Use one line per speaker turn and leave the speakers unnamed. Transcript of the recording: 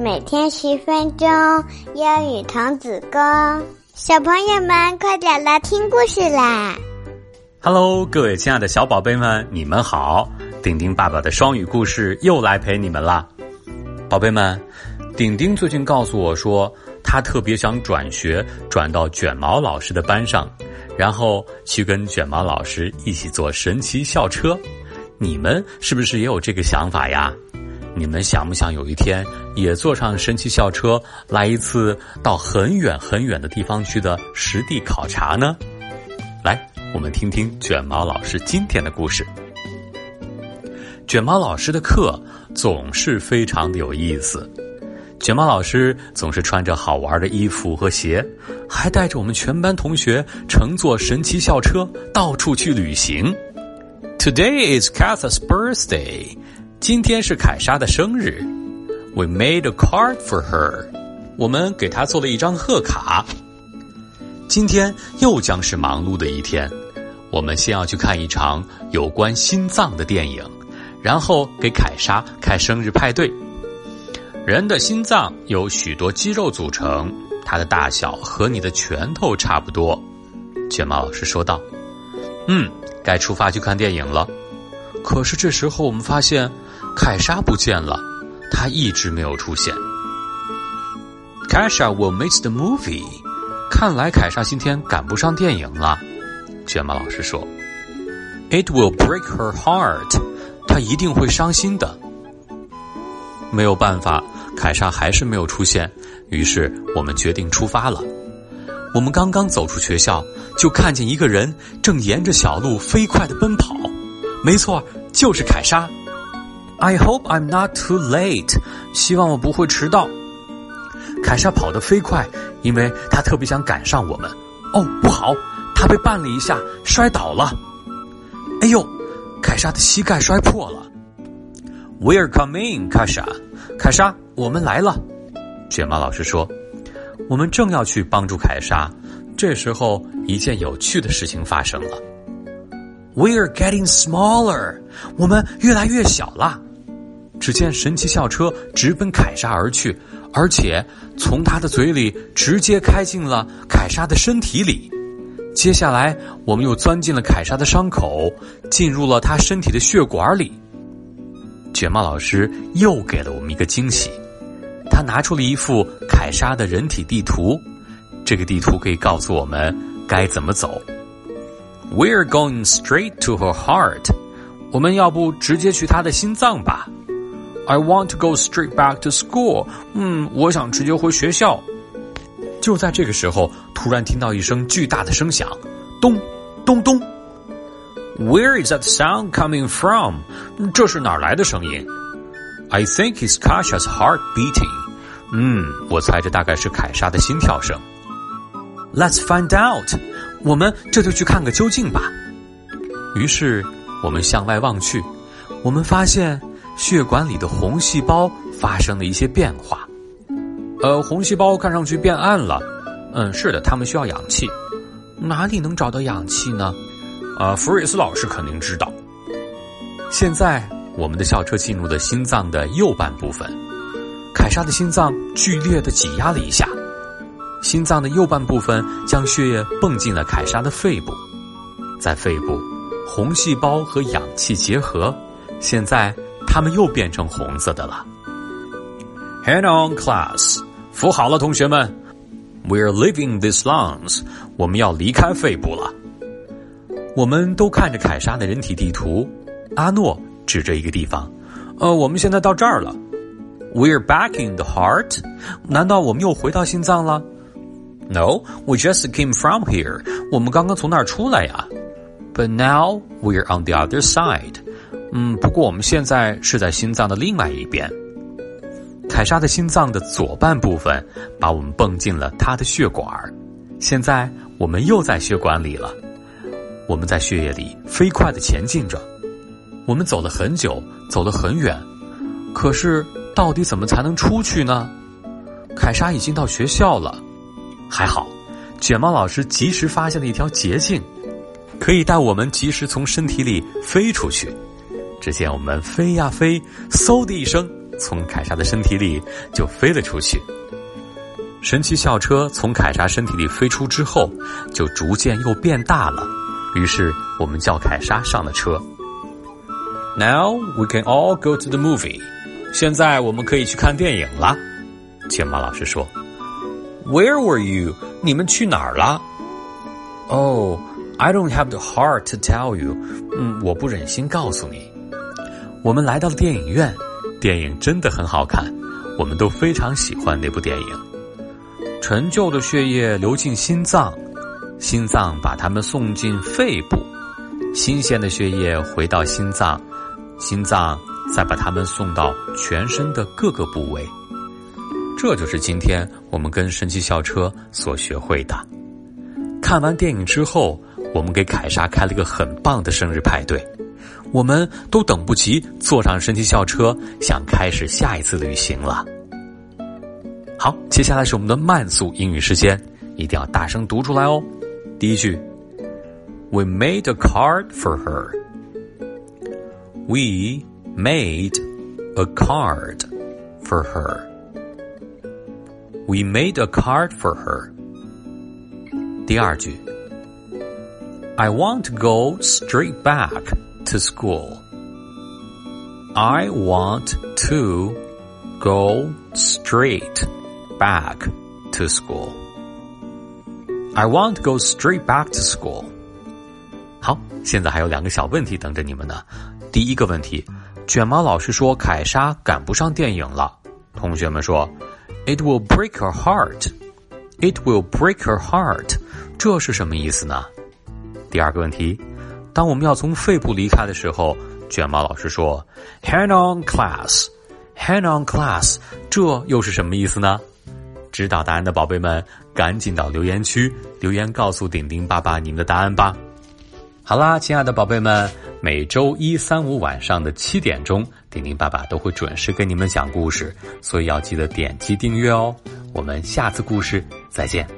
每天十分钟，英语童子功。小朋友们，快点来听故事啦
！Hello，各位亲爱的小宝贝们，你们好！丁丁爸爸的双语故事又来陪你们啦。宝贝们，丁丁最近告诉我说，他特别想转学，转到卷毛老师的班上，然后去跟卷毛老师一起坐神奇校车。你们是不是也有这个想法呀？你们想不想有一天也坐上神奇校车，来一次到很远很远的地方去的实地考察呢？来，我们听听卷毛老师今天的故事。卷毛老师的课总是非常的有意思，卷毛老师总是穿着好玩的衣服和鞋，还带着我们全班同学乘坐神奇校车到处去旅行。Today is Katha's birthday. 今天是凯莎的生日。We made a card for her. 我们给她做了一张贺卡。今天又将是忙碌的一天。我们先要去看一场有关心脏的电影，然后给凯莎开生日派对。人的心脏由许多肌肉组成，它的大小和你的拳头差不多。卷毛老师说道：“嗯。”该出发去看电影了，可是这时候我们发现凯莎不见了，她一直没有出现。凯莎 will miss the movie，看来凯莎今天赶不上电影了。卷毛老师说：“It will break her heart，她一定会伤心的。”没有办法，凯莎还是没有出现，于是我们决定出发了。我们刚刚走出学校，就看见一个人正沿着小路飞快的奔跑。没错，就是凯莎。I hope I'm not too late。希望我不会迟到。凯莎跑得飞快，因为她特别想赶上我们。哦，不好，她被绊了一下，摔倒了。哎呦，凯莎的膝盖摔破了。We're coming，凯莎。凯莎，我们来了。卷毛老师说。我们正要去帮助凯莎，这时候一件有趣的事情发生了。We're getting smaller，我们越来越小了。只见神奇校车直奔凯莎而去，而且从他的嘴里直接开进了凯莎的身体里。接下来，我们又钻进了凯莎的伤口，进入了她身体的血管里。卷毛老师又给了我们一个惊喜。他拿出了一幅凯莎的人体地图，这个地图可以告诉我们该怎么走。We're going straight to her heart，我们要不直接去她的心脏吧？I want to go straight back to school，嗯，我想直接回学校。就在这个时候，突然听到一声巨大的声响，咚咚咚。Where is that sound coming from？这是哪来的声音？I think it's Kasha's heart beating。嗯，我猜这大概是凯莎的心跳声。Let's find out，我们这就去看个究竟吧。于是我们向外望去，我们发现血管里的红细胞发生了一些变化。呃，红细胞看上去变暗了。嗯，是的，它们需要氧气。哪里能找到氧气呢？呃，福瑞斯老师肯定知道。现在我们的校车进入了心脏的右半部分。凯莎的心脏剧烈的挤压了一下，心脏的右半部分将血液泵进了凯莎的肺部，在肺部，红细胞和氧气结合，现在它们又变成红色的了。Head on, class，扶好了，同学们，We're leaving these lungs，我们要离开肺部了。我们都看着凯莎的人体地图，阿诺指着一个地方，呃，我们现在到这儿了。We're back in the heart？难道我们又回到心脏了？No, we just came from here。我们刚刚从那儿出来呀。But now we're on the other side。 嗯，不过我们现在是在心脏的另外一边。凯莎的心脏的左半部分把我们泵进了她的血管现在我们又在血管里了。我们在血液里飞快的前进着。我们走了很久，走了很远，可是。到底怎么才能出去呢？凯莎已经到学校了，还好，卷毛老师及时发现了一条捷径，可以带我们及时从身体里飞出去。只见我们飞呀飞，嗖的一声从凯莎的身体里就飞了出去。神奇校车从凯莎身体里飞出之后，就逐渐又变大了。于是我们叫凯莎上了车。Now we can all go to the movie。现在我们可以去看电影了。卷毛老师说：“Where were you？你们去哪儿了？”Oh, I don't have the heart to tell you。嗯，我不忍心告诉你。我们来到了电影院，电影真的很好看，我们都非常喜欢那部电影。陈旧的血液流进心脏，心脏把它们送进肺部，新鲜的血液回到心脏，心脏再把它们送到全身的各个部位。这就是今天我们跟神奇校车所学会的。看完电影之后，我们给凯莎开了个很棒的生日派对，我们都等不及坐上神奇校车，想开始下一次旅行了。好，接下来是我们的慢速英语时间，一定要大声读出来哦。第一句，We made a card for her. We made a card for her. We made a card for her. 第二句，I want to go straight back to school. I want to go straight back to school. I want to go straight back to school. 好，现在还有两个小问题等着你们呢。第一个问题，卷毛老师说凯莎赶不上电影了。同学们说，It will break her heart. It will break her heart. 这是什么意思呢？第二个问题， 当我们要从肺部离开的时候，卷毛老师说，Hang on, class. Hang on, class. 这又是什么意思呢？知道答案的宝贝们，赶紧到留言区留言告诉顶顶爸爸你们的答案吧。好啦，亲爱的宝贝们，每周一、三、五晚上的七点钟，顶顶爸爸都会准时给你们讲故事，所以要记得点击订阅哦。我们下次故事再见。